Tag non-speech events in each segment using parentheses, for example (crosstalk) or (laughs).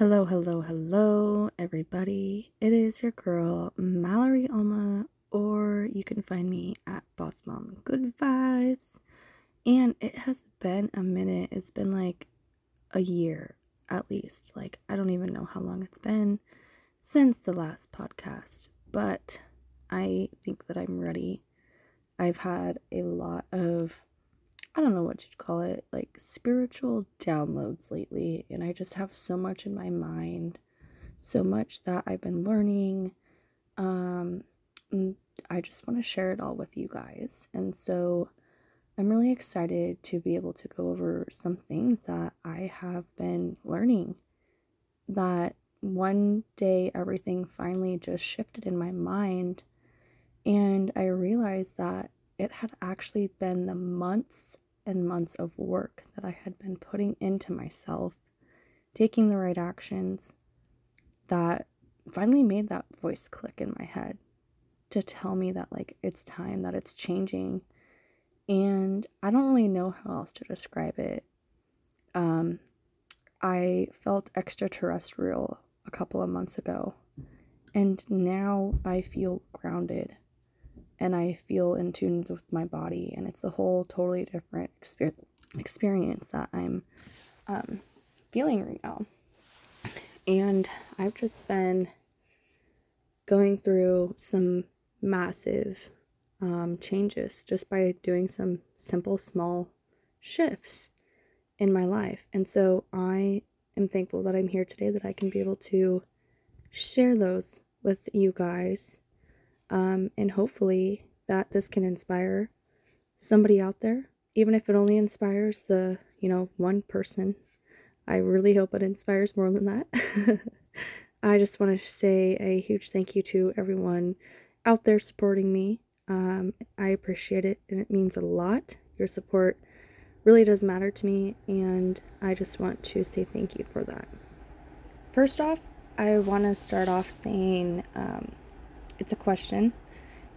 Hello, hello, hello, everybody. It is your girl, Mallory Alma, or you can find me at Boss Mom Good Vibes. And it has been a minute. It's been like a year at least. Like, I don't even know how long it's been since the last podcast, but I think that I'm ready. I've had a lot of I don't know what you'd call it, like spiritual downloads lately. And I just have so much in my mind, so much that I've been learning. Um, I just want to share it all with you guys. And so I'm really excited to be able to go over some things that I have been learning. That one day everything finally just shifted in my mind. And I realized that it had actually been the months and months of work that I had been putting into myself, taking the right actions, that finally made that voice click in my head to tell me that, like, it's time, that it's changing. And I don't really know how else to describe it. Um, I felt extraterrestrial a couple of months ago, and now I feel grounded and I feel in tune with my body, and it's a whole totally different exper- experience that I'm um, feeling right now. And I've just been going through some massive um, changes just by doing some simple, small shifts in my life. And so I am thankful that I'm here today, that I can be able to share those with you guys um, and hopefully that this can inspire somebody out there, even if it only inspires the, you know, one person. I really hope it inspires more than that. (laughs) I just want to say a huge thank you to everyone out there supporting me. Um, I appreciate it and it means a lot. Your support really does matter to me, and I just want to say thank you for that. First off, I want to start off saying um, it's a question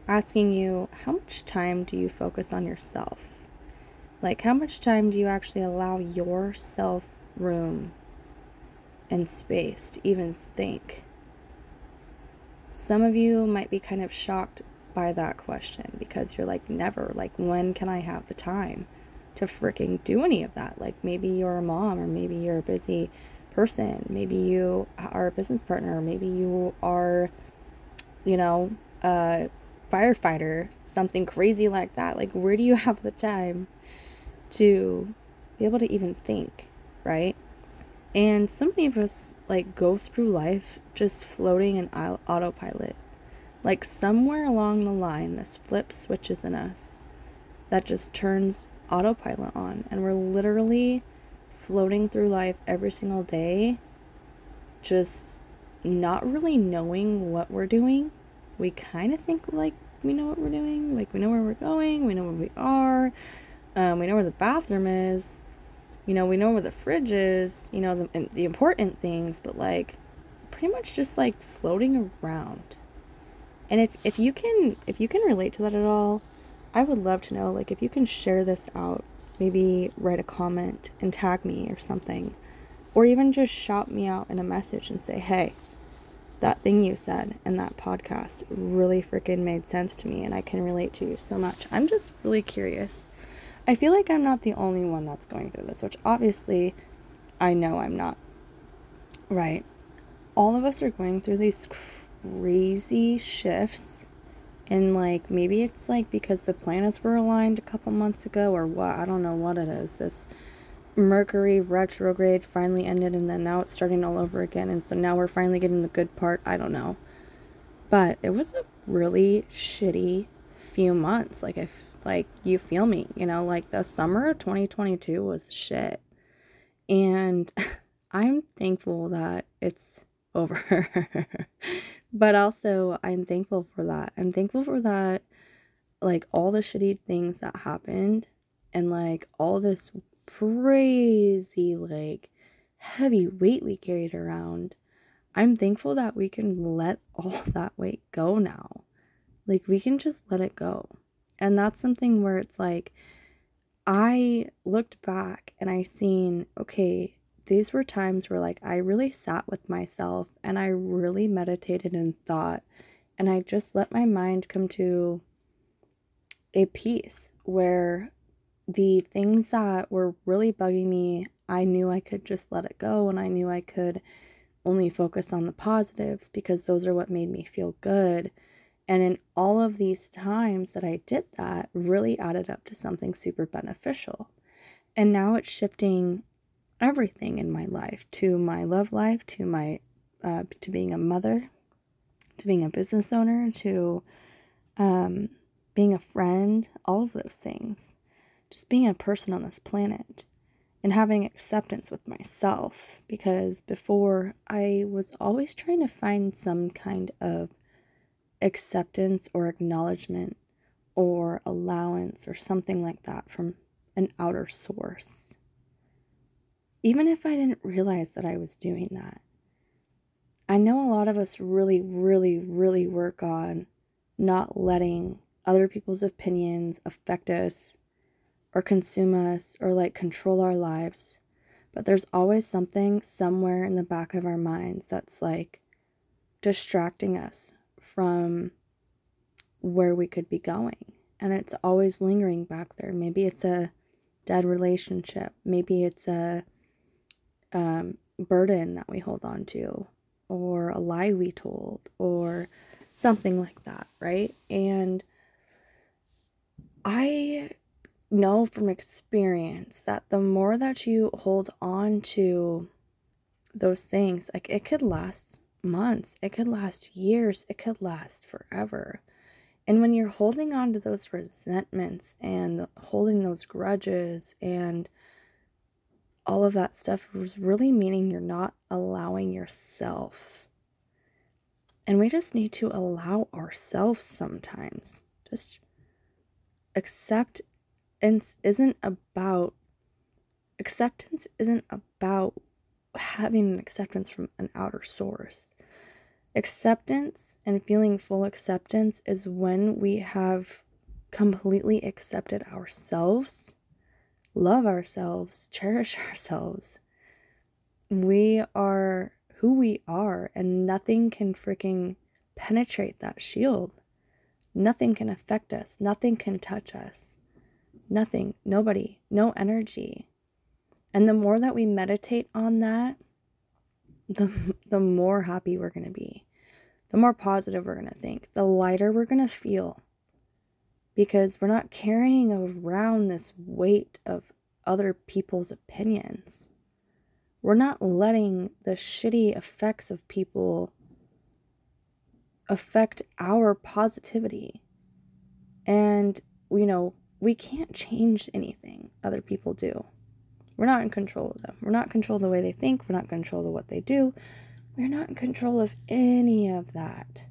asking you how much time do you focus on yourself? Like, how much time do you actually allow yourself room and space to even think? Some of you might be kind of shocked by that question because you're like, never. Like, when can I have the time to freaking do any of that? Like, maybe you're a mom, or maybe you're a busy person, maybe you are a business partner, maybe you are you know, a firefighter, something crazy like that. Like, where do you have the time to be able to even think, right? And so many of us, like, go through life just floating in autopilot. Like, somewhere along the line, this flip switches in us that just turns autopilot on. And we're literally floating through life every single day, just not really knowing what we're doing. We kind of think like we know what we're doing, like we know where we're going, we know where we are, um, we know where the bathroom is, you know, we know where the fridge is, you know, the, the important things, but like pretty much just like floating around. And if, if you can if you can relate to that at all, I would love to know like if you can share this out, maybe write a comment and tag me or something. Or even just shout me out in a message and say, "Hey, that thing you said in that podcast really freaking made sense to me and I can relate to you so much. I'm just really curious. I feel like I'm not the only one that's going through this, which obviously I know I'm not. Right. All of us are going through these crazy shifts. And like maybe it's like because the planets were aligned a couple months ago or what. I don't know what it is. This Mercury retrograde finally ended and then now it's starting all over again. And so now we're finally getting the good part. I don't know. But it was a really shitty few months. Like, if, like, you feel me, you know, like the summer of 2022 was shit. And (laughs) I'm thankful that it's (laughs) over. but also, I'm thankful for that. I'm thankful for that, like, all the shitty things that happened and, like, all this crazy, like, heavy weight we carried around. I'm thankful that we can let (laughs) all that weight go now. Like, we can just let it go. And that's something where it's like, I looked back and I seen, okay, these were times where like I really sat with myself and I really meditated and thought and I just let my mind come to a peace where the things that were really bugging me, I knew I could just let it go and I knew I could only focus on the positives because those are what made me feel good. And in all of these times that I did that, really added up to something super beneficial. And now it's shifting everything in my life to my love life, to my uh, to being a mother, to being a business owner, to um, being a friend, all of those things. Just being a person on this planet and having acceptance with myself because before I was always trying to find some kind of acceptance or acknowledgement or allowance or something like that from an outer source. Even if I didn't realize that I was doing that. I know a lot of us really, really, really work on not letting other people's opinions affect us or consume us or like control our lives. But there's always something somewhere in the back of our minds that's like distracting us from where we could be going. And it's always lingering back there. Maybe it's a dead relationship. Maybe it's a um, burden that we hold on to, or a lie we told, or something like that, right? And I know from experience that the more that you hold on to those things, like it could last months, it could last years, it could last forever. And when you're holding on to those resentments and holding those grudges and all of that stuff was really meaning you're not allowing yourself. And we just need to allow ourselves sometimes. Just accept isn't about acceptance isn't about having an acceptance from an outer source. Acceptance and feeling full acceptance is when we have completely accepted ourselves, love ourselves, cherish (laughs) ourselves. We are who we are, and nothing can freaking penetrate that shield. Nothing can affect us, nothing can touch us. Nothing, nobody, no energy. And the more that we meditate on that, the, (laughs) the more happy we're going to be, the more positive we're going to think, the lighter we're going to feel. Because we're not carrying around this weight of other people's opinions. We're not letting the shitty effects of people affect our positivity. And, you know, we can't change anything other people do. We're not in control of them. We're not in control of the way they think. We're not in control of what they do. We're not in control of any of that.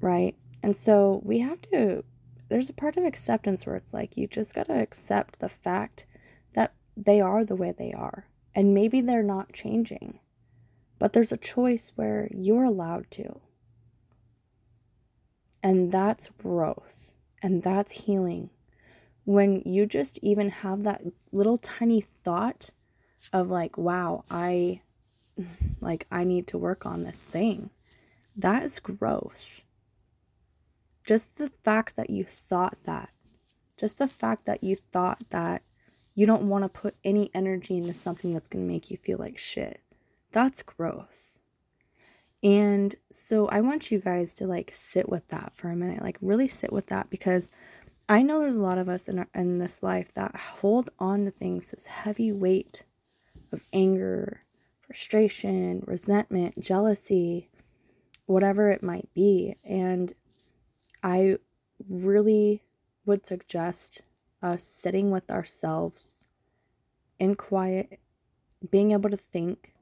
Right? And so we have to, there's a part of acceptance where it's like you just got to accept the fact that they are the way they are. And maybe they're not changing. But there's a choice where you're allowed to. And that's growth. And that's healing when you just even have that little tiny thought of like wow i (laughs) like i need to work on this thing that is growth just the fact that you thought that just the fact that you thought that you don't want to put any energy into something that's going to make you feel like shit that's growth and so i want you guys to like sit with that for a minute like really sit with that because I know there's a lot of us in, our, in this life that hold on to things, this heavy weight of anger, frustration, resentment, jealousy, whatever it might be. And I really would suggest us sitting with ourselves in quiet, being able to think,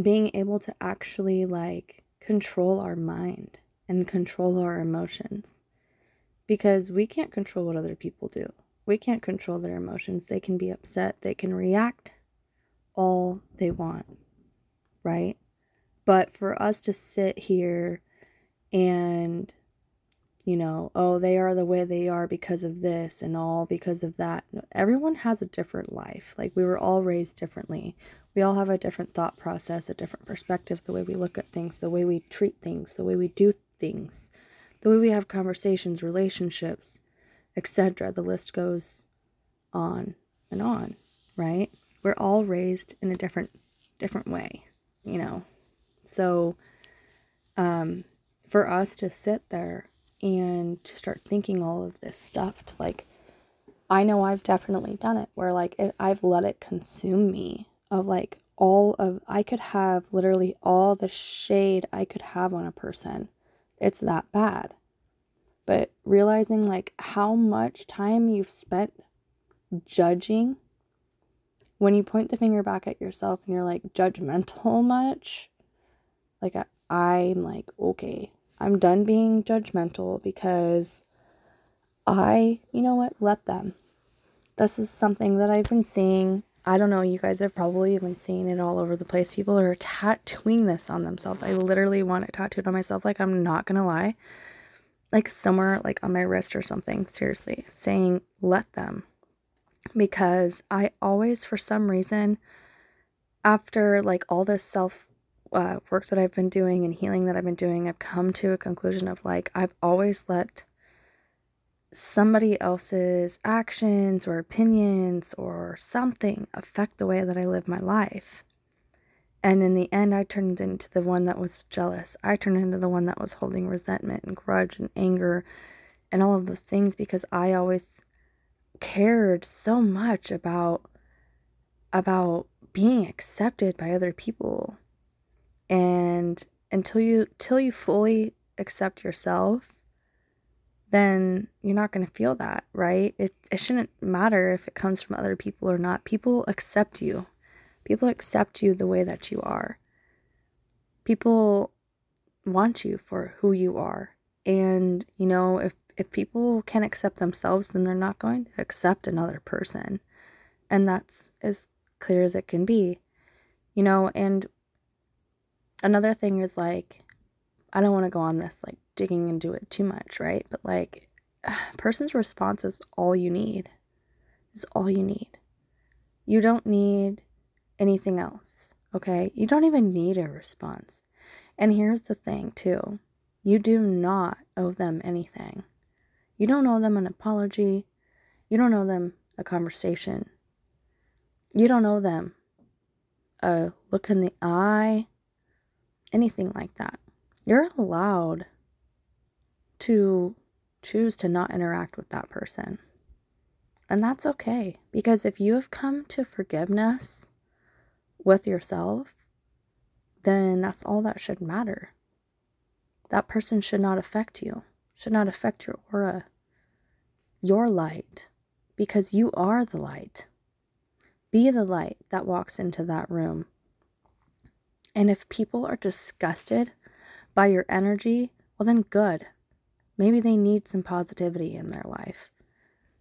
being able to actually like control our mind and control our emotions because we can't control what other people do. We can't control their emotions. They can be upset, they can react all they want, right? But for us to sit here and, you know, oh, they are the way they are because of this and all because of that. Everyone has a different life. Like we were all raised differently. We all have a different thought process, a different perspective, the way we look at things, the way we treat things, the way we do things, the way we have conversations, relationships, etc. The list goes on and on, right? We're all raised in a different different way, you know. So um for us to sit there and to start thinking all of this stuff to like I know I've definitely done it where like it, I've let it consume me of like all of I could have literally all the shade I could have on a person. It's that bad. But realizing like how much time you've spent judging when you point the finger back at yourself and you're like judgmental (laughs) much, like I'm like, okay, I'm done being judgmental because I, you know what, let them. This is something that I've been seeing. I don't know, you guys have probably been seeing it all over the place. People are tattooing this on themselves. I literally want it tattooed on myself, like, I'm not gonna lie. Like, somewhere, like on my wrist or something, seriously, saying, let them. Because I always, for some reason, after like all this self uh, work that I've been doing and healing that I've been doing, I've come to a conclusion of like, I've always let somebody else's actions or opinions or something affect the way that I live my life. And in the end, I turned into the one that was jealous. I turned into the one that was holding resentment and grudge and anger and all of those things because I always cared so much about about being accepted by other people and until you till you fully accept yourself then you're not going to feel that right? It, it shouldn't matter if it comes from other people or not. People accept you. People accept you the way that you are. People want you for who you are. And you know if if people can't accept themselves then they're not going to accept another person. And that's as clear as it can be you know? And another thing is like I don't want to go on this like digging into it too much, right? But like person's response is all you need. Is all you need. You don't need anything else, okay? You don't even need a response. And here's the thing, too. You do not owe them anything. You don't owe them an apology. You don't owe them a conversation. You don't owe them a look in the eye anything like that. You're allowed to choose to not interact with that person. And that's okay because if you have come to forgiveness with yourself, then that's all that should matter. That person should not affect you, should not affect your aura, your light, because you are the light. Be the light that walks into that room and if people are disgusted by your energy, well, then good. Maybe they need some positivity in their life.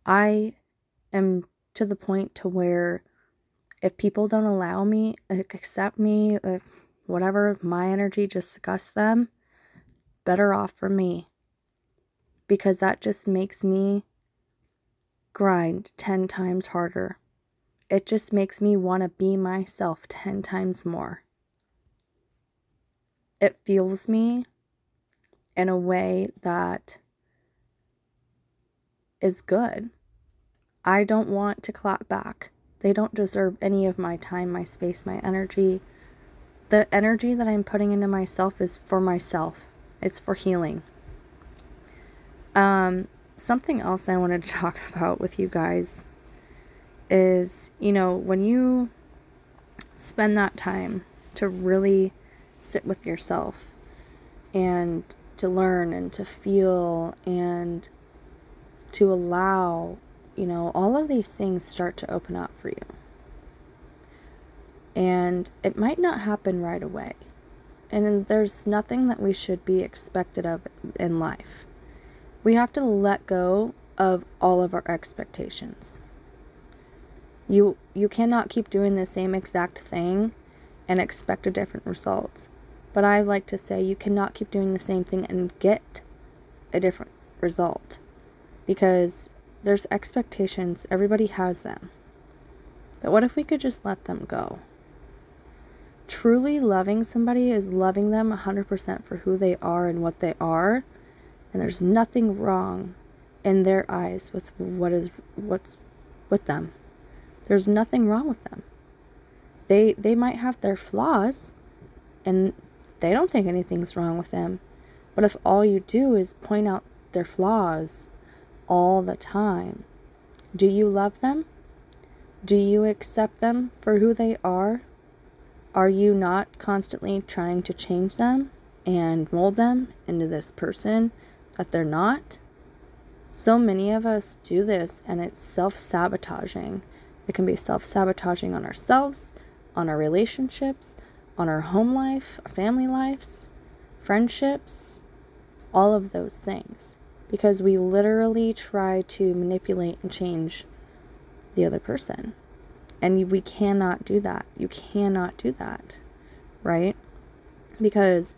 I am to the point to where if people don't allow me, accept me, if whatever my energy disgusts them, better off for me. Because that just makes me grind 10 times harder. It just makes me want to be myself 10 times more it fuels me in a way that is good. I don't want to clap back. They don't deserve any of my time, my space, my energy. The energy that I'm putting into myself is for myself. It's for healing. Um something else I wanted to (laughs) talk about with you guys is, you know, when you spend that time to really sit with yourself and to learn and to feel and to allow, you know, all of these things start to open up for you. And it might not happen right away. And there's nothing that we should be expected of in life. We have to let go of all of our expectations. You you cannot keep doing the same exact thing and expect a different result. But I like to say you cannot keep doing the same thing and get a different result because there's expectations, everybody has them. But what if we could just let them go? Truly loving somebody is loving them 100% for who they are and what they are, and there's nothing wrong in their eyes with what is what's with them. There's nothing wrong with them. They they might have their flaws and they don't think anything's wrong with them. But if all you do is point out their flaws all the time, do you love them? Do you accept them for who they are? Are you not constantly trying to change them and mold them into this person that they're not? So many of us do this and it's self sabotaging. It can be self sabotaging on ourselves, on our relationships, on our home life, our family lives, friendships, all of those things. Because we literally try to manipulate and change the other person. And we cannot do that. You cannot do that, right? Because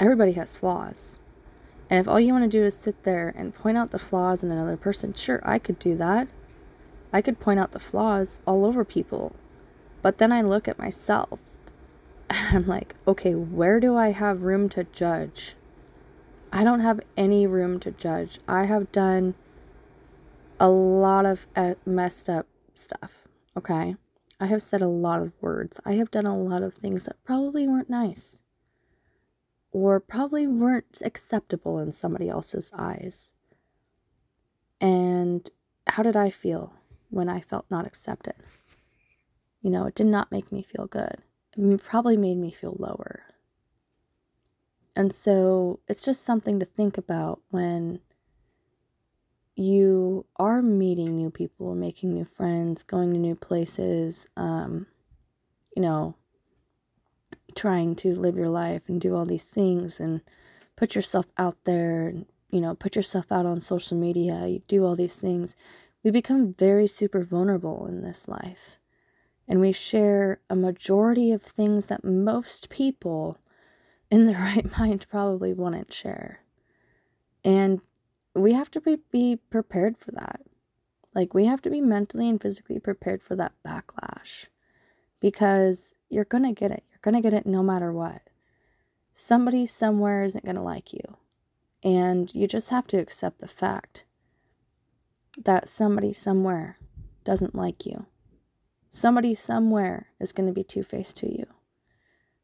everybody has flaws. And if all you want to do is sit there and point out the flaws in another person, sure, I could do that. I could point out the flaws all over people. But then I look at myself (laughs) and I'm like, okay, where do I have room to judge? I don't have any room to judge. I have done a lot of uh, messed up stuff, okay? I have said a lot of words. I have done a lot of things that probably weren't nice or probably weren't acceptable in somebody else's eyes. And how did I feel when I felt not accepted? You know, it did not make me feel good. It probably made me feel lower. And so it's just something to think about when you are meeting new people, making new friends, going to new places, um, you know, trying to live your life and do all these things and put yourself out there you know, put yourself out on social media, you do all these things, we become very super vulnerable in this life. And we share a majority of things that most people in their (laughs) right mind probably wouldn't share. And we have to be, prepared for that. Like, we have to be mentally and physically prepared for that backlash because you're going to get it. You're going to get it no matter what. Somebody somewhere isn't going to like you. And you just have to accept the fact that somebody somewhere doesn't like you. Somebody somewhere is going to be two faced to you.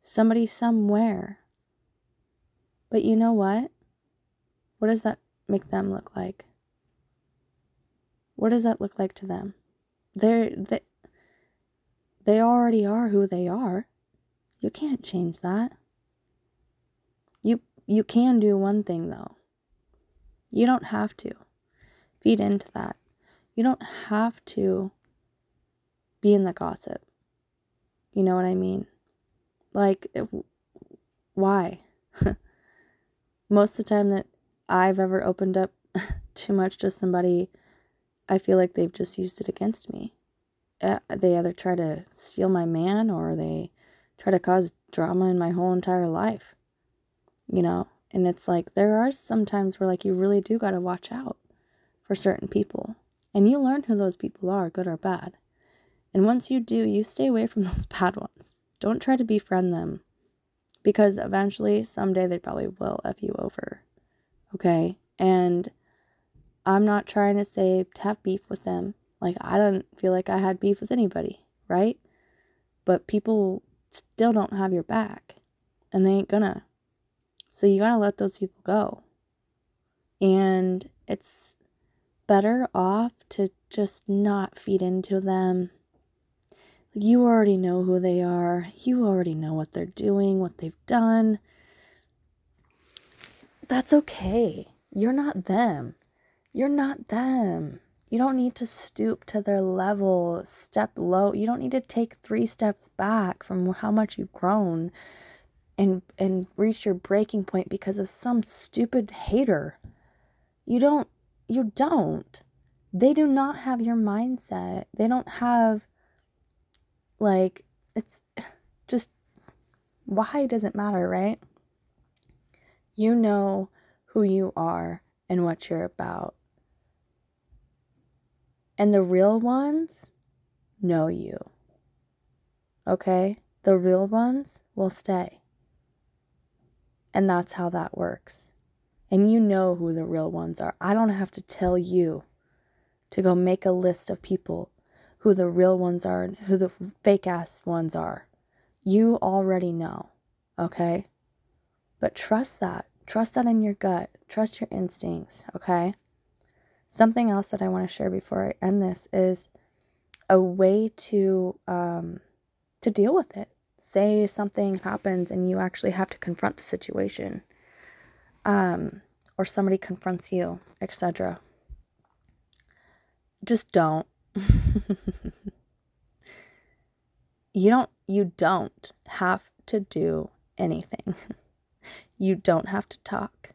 Somebody somewhere. But you know what? What does that make them look like? What does that look like to them? They're, they, they already are who they are. You can't change that. You you can do one thing though. You don't have to feed into that. You don't have to be in the gossip. You know what I mean? Like it, why? (laughs) Most of the time that I've ever opened up (laughs) too much to somebody, I feel like they've just used it against me. Uh, they either try to steal my man or they try to cause drama in my whole entire life. You know, and it's like there are some times where like you really do got to watch out for certain people. And you learn who those people are, good or bad. And once you do, you stay away from (laughs) those bad ones. Don't try to befriend them because eventually, someday, they probably will F you over. Okay? And I'm not trying to say to have beef with them. Like, I don't feel like I had beef with anybody, right? But people still don't have your back, and they ain't gonna. So you gotta let those people go. And it's better off to just not feed into them. You already know who they are, you already know what they're doing, what they've done. That's okay. You're not them. You're not them. You don't need to stoop to their level, step low. You don't need to take three steps back from how much you've grown and and reach your breaking point because of some stupid hater. You don't you don't. They do not have your mindset. They don't have like it's just why does it matter, right? You know who you are and what you're about. And the real ones know you. Okay? The real ones will stay. And that's how that works. And you know who the real ones are. I don't have to tell you to go make a list of people who the real ones are and who the fake ass ones are. You already know. Okay? But trust that. Trust that in your gut. Trust your instincts. Okay? Something else that I want to share before I end this is a way to um, to deal with it. Say something happens and you actually have to confront the situation, um, or somebody confronts you, etc. Just don't. (laughs) you don't. You don't have to do anything. (laughs) you don't have to talk.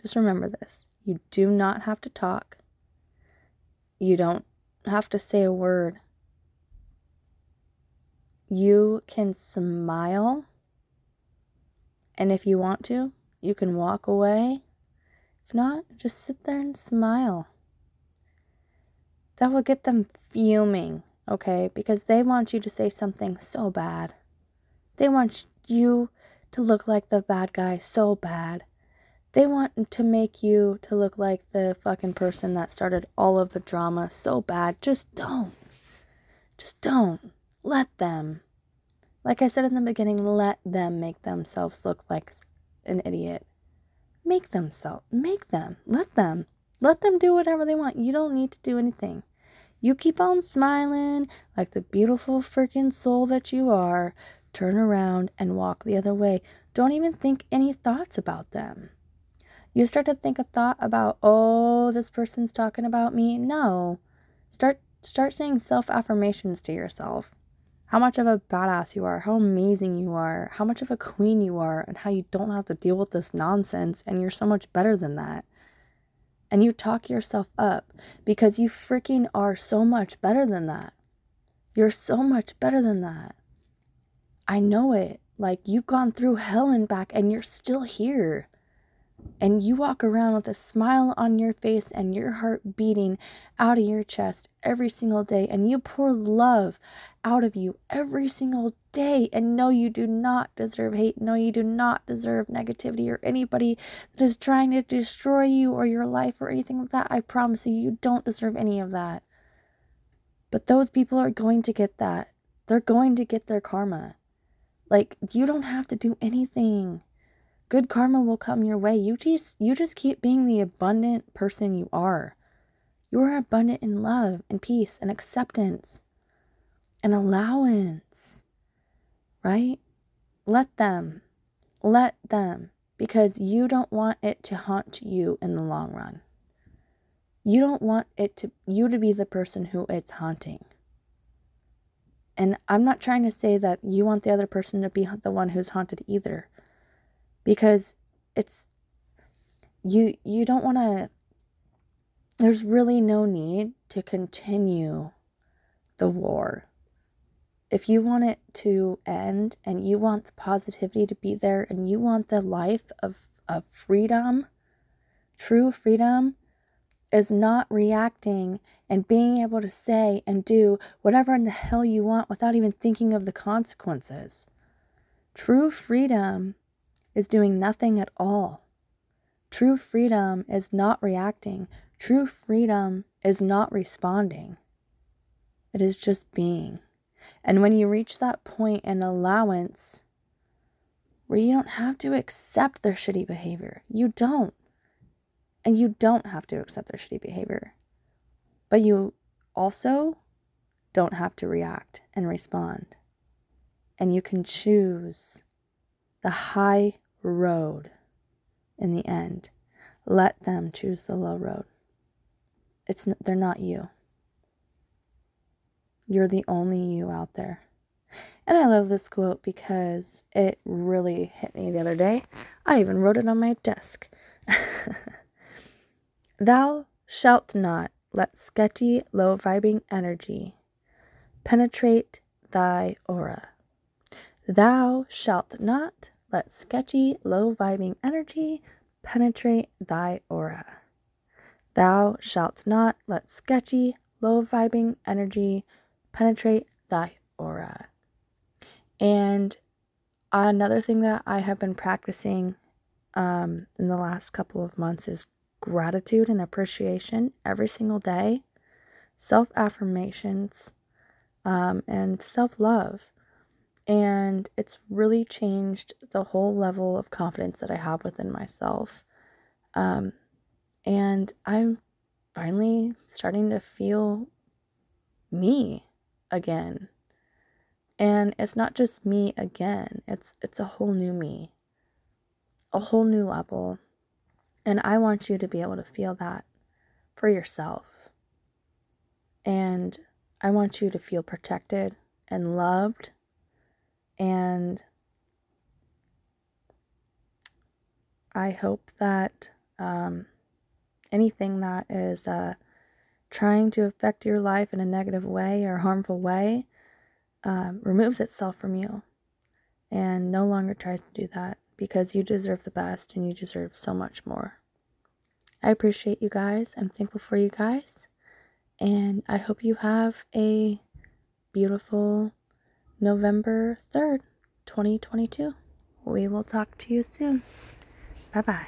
Just remember this. You do not have to talk. You don't have to say a word you can smile. And if you want to, you can walk away. If not, just sit there and smile. That will get them fuming, okay? Because they want you to say something so bad. They want you to look like the bad guy so bad. They want to make you to look like the fucking person that started all of the drama so bad. Just don't. Just don't. Let them. Like I said in the beginning, let them make themselves look like an idiot. Make themselves, make them, let them, let them do whatever they want. You don't need to do anything. You keep on smiling like the beautiful freaking soul that you are. Turn around and walk the other way. Don't even think any thoughts about them. You start to think a thought about, oh, this person's talking about me. No. Start start saying self affirmations to yourself. How much of a badass you are, how amazing you are, how much of a queen you are, and how you don't have to deal with this nonsense and you're so much better than that. And you talk yourself up because you freaking are so much better than that. You're so much better than that. I know it. Like you've gone through hell and back and you're still here and you walk around with a smile on your face and your heart beating out of your chest every single day, and you pour love out of you every single day, and no, you do not deserve hate. No, you do not deserve negativity or anybody that is trying to destroy you or your life or anything like that. I promise you, you don't deserve any of that. But those people are going to get that. They're going to get their karma. Like, you don't have to do anything good karma will come your way. You just you just keep being the abundant person you are. You are abundant in love and peace and acceptance and allowance. Right? Let them. Let them because you don't want it to haunt you in the long run. You don't want it to you to be the person who it's haunting. And I'm not trying to say that you want the other person to be the one who's haunted either because it's you you don't want to there's really no need to continue the war if you want it to end and you want the positivity to be there and you want the life of, of freedom true freedom is not reacting and being able to say and do whatever in the hell you want without even thinking of the consequences. True freedom is doing nothing at all. True freedom is not reacting. True freedom is not responding. It is just being. And when you reach that point in allowance where you don't have to accept their shitty behavior, you don't. And you don't have to accept their shitty behavior. But you also don't have to react and respond. And you can choose the high road in the end. Let them choose the low road. It's they're not you. You're the only you out there. And I love this quote because it really hit me the other day. I even wrote it on my desk. (laughs) Thou shalt not let sketchy, low vibing energy penetrate thy aura. Thou shalt not let sketchy, low vibing energy penetrate thy aura. Thou shalt not let sketchy, low vibing energy penetrate thy aura. And another thing that I have been practicing um, in the last couple of months is gratitude and appreciation every single day, self affirmations, um, and self love. And it's really changed the whole level of confidence that I have within myself. Um, and I'm finally starting to feel me again. And it's not just me again. It's it's a whole new me. A whole new level. And I want you to be able to feel that for yourself. And I want you to feel protected and loved and I hope that um, anything that is uh, trying to affect your life in a negative way or harmful way um, removes itself from you and no longer tries to do that because you deserve the best and you deserve so much more. I appreciate you guys. I'm thankful for you guys. And I hope you have a beautiful November 3rd, 2022. We will talk to you soon. Bye bye.